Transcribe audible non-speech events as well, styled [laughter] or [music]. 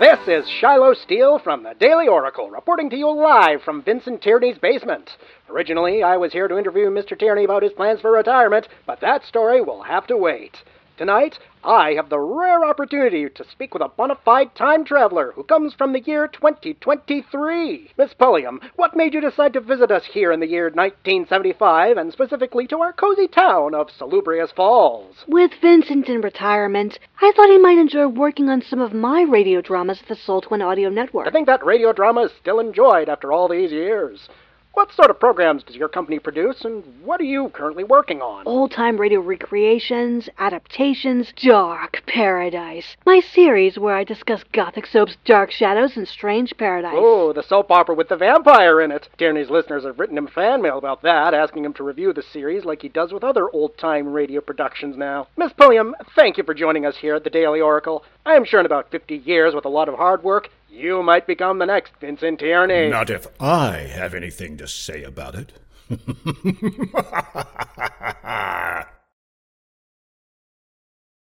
This is Shiloh Steel from the Daily Oracle, reporting to you live from Vincent Tierney's basement. Originally, I was here to interview Mr. Tierney about his plans for retirement, but that story will have to wait. Tonight, I have the rare opportunity to speak with a bona fide time traveler who comes from the year 2023. Miss Pulliam, what made you decide to visit us here in the year 1975 and specifically to our cozy town of Salubrious Falls? With Vincent in retirement, I thought he might enjoy working on some of my radio dramas at the Soul Twin Audio Network. I think that radio drama is still enjoyed after all these years. What sort of programs does your company produce, and what are you currently working on? Old time radio recreations, adaptations, Dark Paradise. My series where I discuss Gothic soaps, Dark Shadows, and Strange Paradise. Oh, the soap opera with the vampire in it. Tierney's listeners have written him fan mail about that, asking him to review the series like he does with other old time radio productions now. Miss Pulliam, thank you for joining us here at the Daily Oracle. I am sure in about 50 years, with a lot of hard work, you might become the next Vincent Tierney. Not if I have anything to say about it. [laughs]